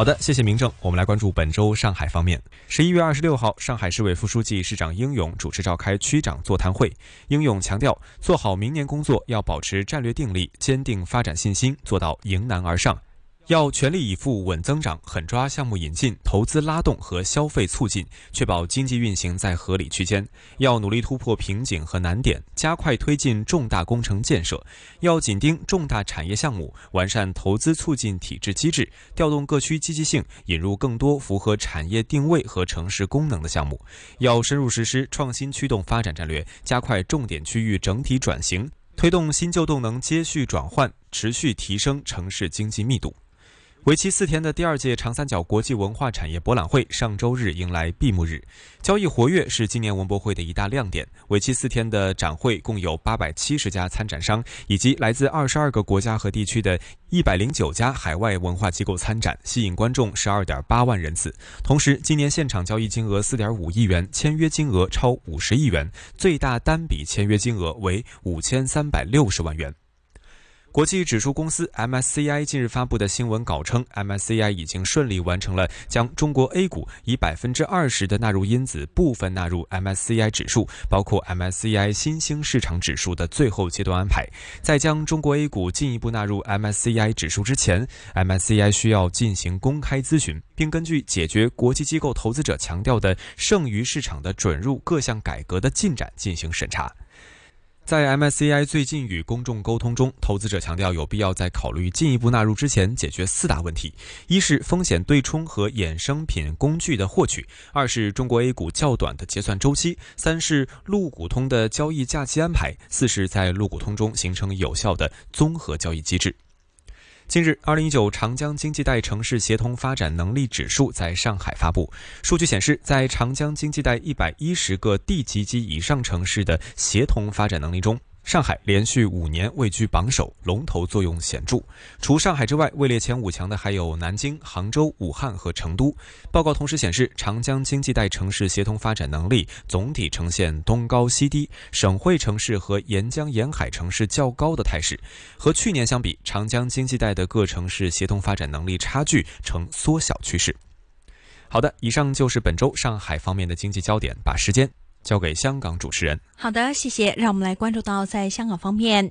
好的，谢谢明正。我们来关注本周上海方面。十一月二十六号，上海市委副书记、市长应勇主持召开区长座谈会。应勇强调，做好明年工作要保持战略定力，坚定发展信心，做到迎难而上。要全力以赴稳增长，狠抓项目引进、投资拉动和消费促进，确保经济运行在合理区间。要努力突破瓶颈和难点，加快推进重大工程建设。要紧盯重大产业项目，完善投资促进体制机制，调动各区积极性，引入更多符合产业定位和城市功能的项目。要深入实施创新驱动发展战略，加快重点区域整体转型，推动新旧动能接续转换，持续提升城市经济密度。为期四天的第二届长三角国际文化产业博览会上周日迎来闭幕日，交易活跃是今年文博会的一大亮点。为期四天的展会共有八百七十家参展商，以及来自二十二个国家和地区的一百零九家海外文化机构参展，吸引观众十二点八万人次。同时，今年现场交易金额四点五亿元，签约金额超五十亿元，最大单笔签约金额为五千三百六十万元。国际指数公司 MSCI 近日发布的新闻稿称，MSCI 已经顺利完成了将中国 A 股以百分之二十的纳入因子部分纳入 MSCI 指数，包括 MSCI 新兴市场指数的最后阶段安排。在将中国 A 股进一步纳入 MSCI 指数之前，MSCI 需要进行公开咨询，并根据解决国际机构投资者强调的剩余市场的准入各项改革的进展进行审查。在 MSCI 最近与公众沟通中，投资者强调有必要在考虑进一步纳入之前解决四大问题：一是风险对冲和衍生品工具的获取；二是中国 A 股较短的结算周期；三是陆股通的交易假期安排；四是在陆股通中形成有效的综合交易机制。近日，二零一九长江经济带城市协同发展能力指数在上海发布。数据显示，在长江经济带一百一十个地级及以上城市的协同发展能力中，上海连续五年位居榜首，龙头作用显著。除上海之外，位列前五强的还有南京、杭州、武汉和成都。报告同时显示，长江经济带城市协同发展能力总体呈现东高西低，省会城市和沿江沿海城市较高的态势。和去年相比，长江经济带的各城市协同发展能力差距呈缩小趋势。好的，以上就是本周上海方面的经济焦点，把时间。交给香港主持人。好的，谢谢。让我们来关注到在香港方面。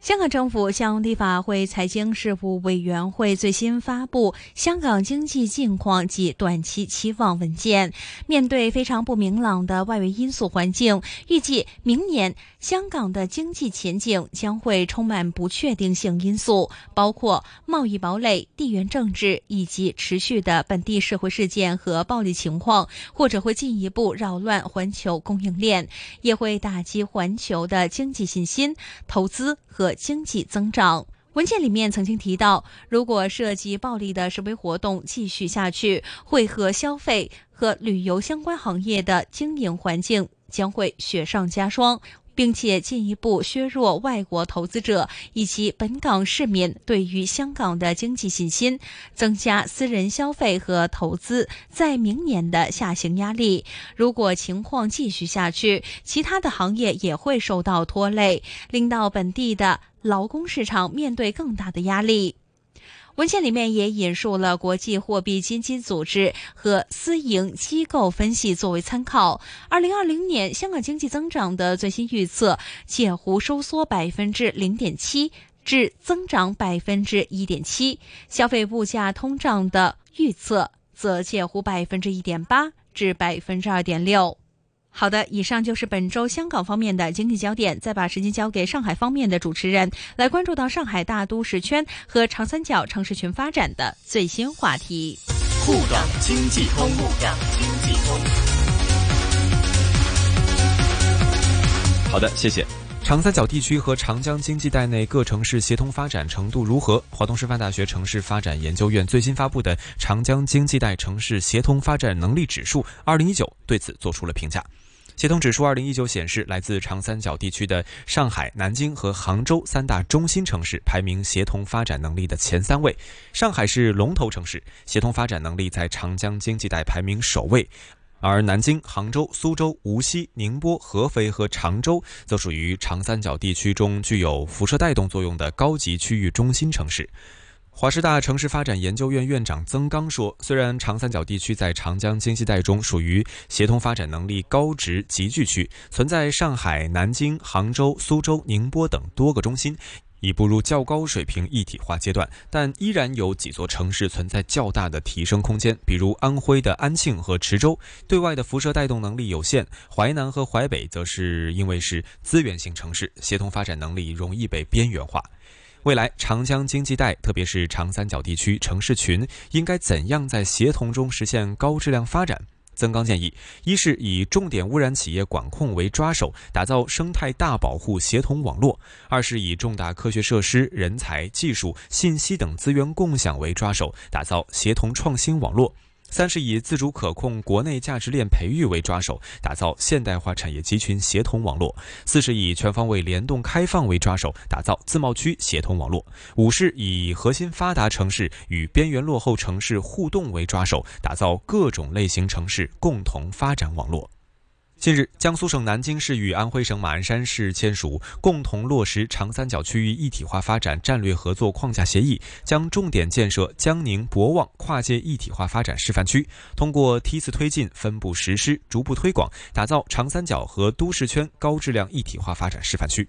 香港政府向立法会财经事务委员会最新发布香港经济近况及短期期望文件。面对非常不明朗的外围因素环境，预计明年香港的经济前景将会充满不确定性因素，包括贸易堡垒、地缘政治以及持续的本地社会事件和暴力情况，或者会进一步扰乱环球供应链，也会打击环球的经济信心、投资和。经济增长文件里面曾经提到，如果涉及暴力的示威活动继续下去，会和消费和旅游相关行业的经营环境将会雪上加霜。并且进一步削弱外国投资者以及本港市民对于香港的经济信心，增加私人消费和投资在明年的下行压力。如果情况继续下去，其他的行业也会受到拖累，令到本地的劳工市场面对更大的压力。文件里面也引述了国际货币基金组织和私营机构分析作为参考。二零二零年香港经济增长的最新预测介乎收缩百分之零点七至增长百分之一点七，消费物价通胀的预测则介乎百分之一点八至百分之二点六。好的，以上就是本周香港方面的经济焦点。再把时间交给上海方面的主持人，来关注到上海大都市圈和长三角城市群发展的最新话题。沪港经济通，沪港经济通。好的，谢谢。长三角地区和长江经济带内各城市协同发展程度如何？华东师范大学城市发展研究院最新发布的《长江经济带城市协同发展能力指数（二零一九）》对此作出了评价。协同指数二零一九显示，来自长三角地区的上海、南京和杭州三大中心城市排名协同发展能力的前三位。上海是龙头城市，协同发展能力在长江经济带排名首位，而南京、杭州、苏州、无锡、宁波、合肥和常州则属于长三角地区中具有辐射带动作用的高级区域中心城市。华师大城市发展研究院院长曾刚说：“虽然长三角地区在长江经济带中属于协同发展能力高值集聚区，存在上海、南京、杭州、苏州、宁波等多个中心，已步入较高水平一体化阶段，但依然有几座城市存在较大的提升空间，比如安徽的安庆和池州，对外的辐射带动能力有限；淮南和淮北则是因为是资源型城市，协同发展能力容易被边缘化。”未来长江经济带，特别是长三角地区城市群，应该怎样在协同中实现高质量发展？曾刚建议：一是以重点污染企业管控为抓手，打造生态大保护协同网络；二是以重大科学设施、人才、技术、信息等资源共享为抓手，打造协同创新网络。三是以自主可控国内价值链培育为抓手，打造现代化产业集群协同网络；四是以全方位联动开放为抓手，打造自贸区协同网络；五是以核心发达城市与边缘落后城市互动为抓手，打造各种类型城市共同发展网络。近日，江苏省南京市与安徽省马鞍山市签署共同落实长三角区域一体化发展战略合作框架协议，将重点建设江宁博望跨界一体化发展示范区，通过梯次推进、分步实施、逐步推广，打造长三角和都市圈高质量一体化发展示范区。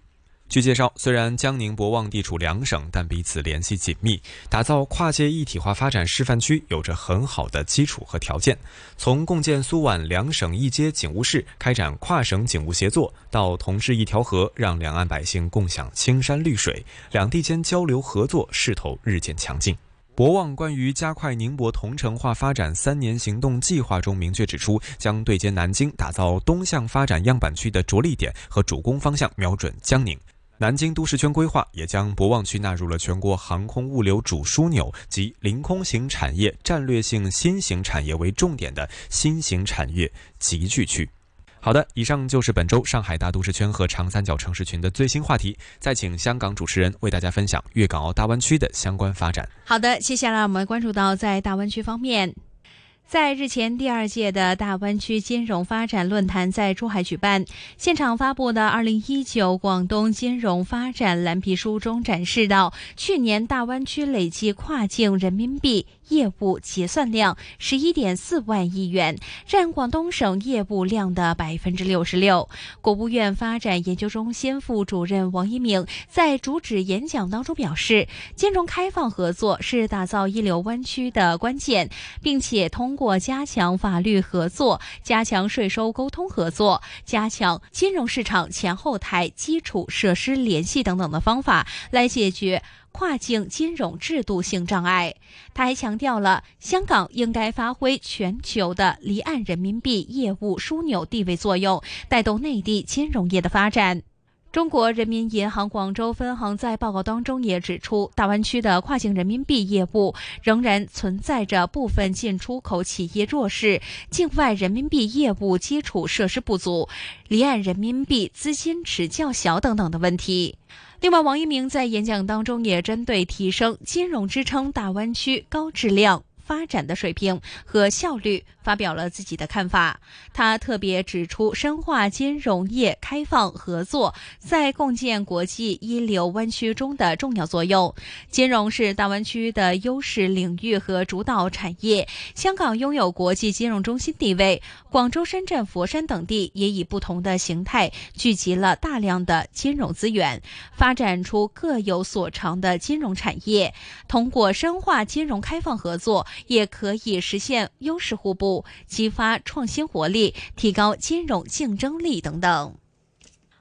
据介绍，虽然江宁博望地处两省，但彼此联系紧密，打造跨界一体化发展示范区有着很好的基础和条件。从共建苏皖两省一街警务室，开展跨省警务协作，到同治一条河，让两岸百姓共享青山绿水，两地间交流合作势头日渐强劲。博望关于加快宁博同城化发展三年行动计划中明确指出，将对接南京，打造东向发展样板区的着力点和主攻方向，瞄准江宁。南京都市圈规划也将博望区纳入了全国航空物流主枢纽及临空型产业战略性新型产业为重点的新型产业集聚区。好的，以上就是本周上海大都市圈和长三角城市群的最新话题。再请香港主持人为大家分享粤港澳大湾区的相关发展。好的，接下来我们关注到在大湾区方面。在日前，第二届的大湾区金融发展论坛在珠海举办。现场发布的《二零一九广东金融发展蓝皮书》中展示到，去年大湾区累计跨境人民币业务结算量十一点四万亿元，占广东省业务量的百分之六十六。国务院发展研究中心副主任王一鸣在主旨演讲当中表示，金融开放合作是打造一流湾区的关键，并且通。过加强法律合作、加强税收沟通合作、加强金融市场前后台基础设施联系等等的方法，来解决跨境金融制度性障碍。他还强调了，香港应该发挥全球的离岸人民币业务枢纽地位作用，带动内地金融业的发展。中国人民银行广州分行在报告当中也指出，大湾区的跨境人民币业务仍然存在着部分进出口企业弱势、境外人民币业务基础设施不足、离岸人民币资金池较小等等的问题。另外，王一鸣在演讲当中也针对提升金融支撑大湾区高质量。发展的水平和效率发表了自己的看法。他特别指出，深化金融业开放合作在共建国际一流湾区中的重要作用。金融是大湾区的优势领域和主导产业。香港拥有国际金融中心地位，广州、深圳、佛山等地也以不同的形态聚集了大量的金融资源，发展出各有所长的金融产业。通过深化金融开放合作。也可以实现优势互补，激发创新活力，提高金融竞争力等等。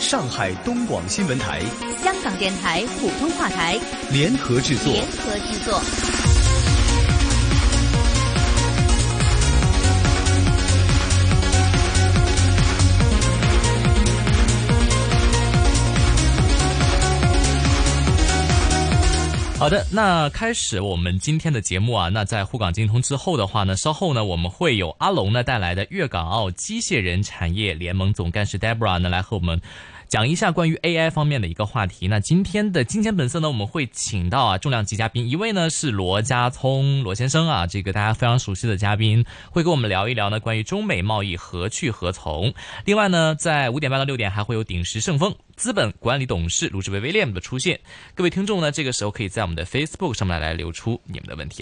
上海东广新闻台、香港电台普通话台联合制作。联合制作。好的，那开始我们今天的节目啊。那在沪港精通之后的话呢，稍后呢我们会有阿龙呢带来的粤港澳机械人产业联盟总干事 Debra 呢来和我们。讲一下关于 AI 方面的一个话题。那今天的金钱本色呢，我们会请到啊重量级嘉宾，一位呢是罗家聪罗先生啊，这个大家非常熟悉的嘉宾，会跟我们聊一聊呢关于中美贸易何去何从。另外呢，在五点半到六点还会有鼎石盛丰资本管理董事卢志威威廉的出现。各位听众呢，这个时候可以在我们的 Facebook 上面来留出你们的问题了。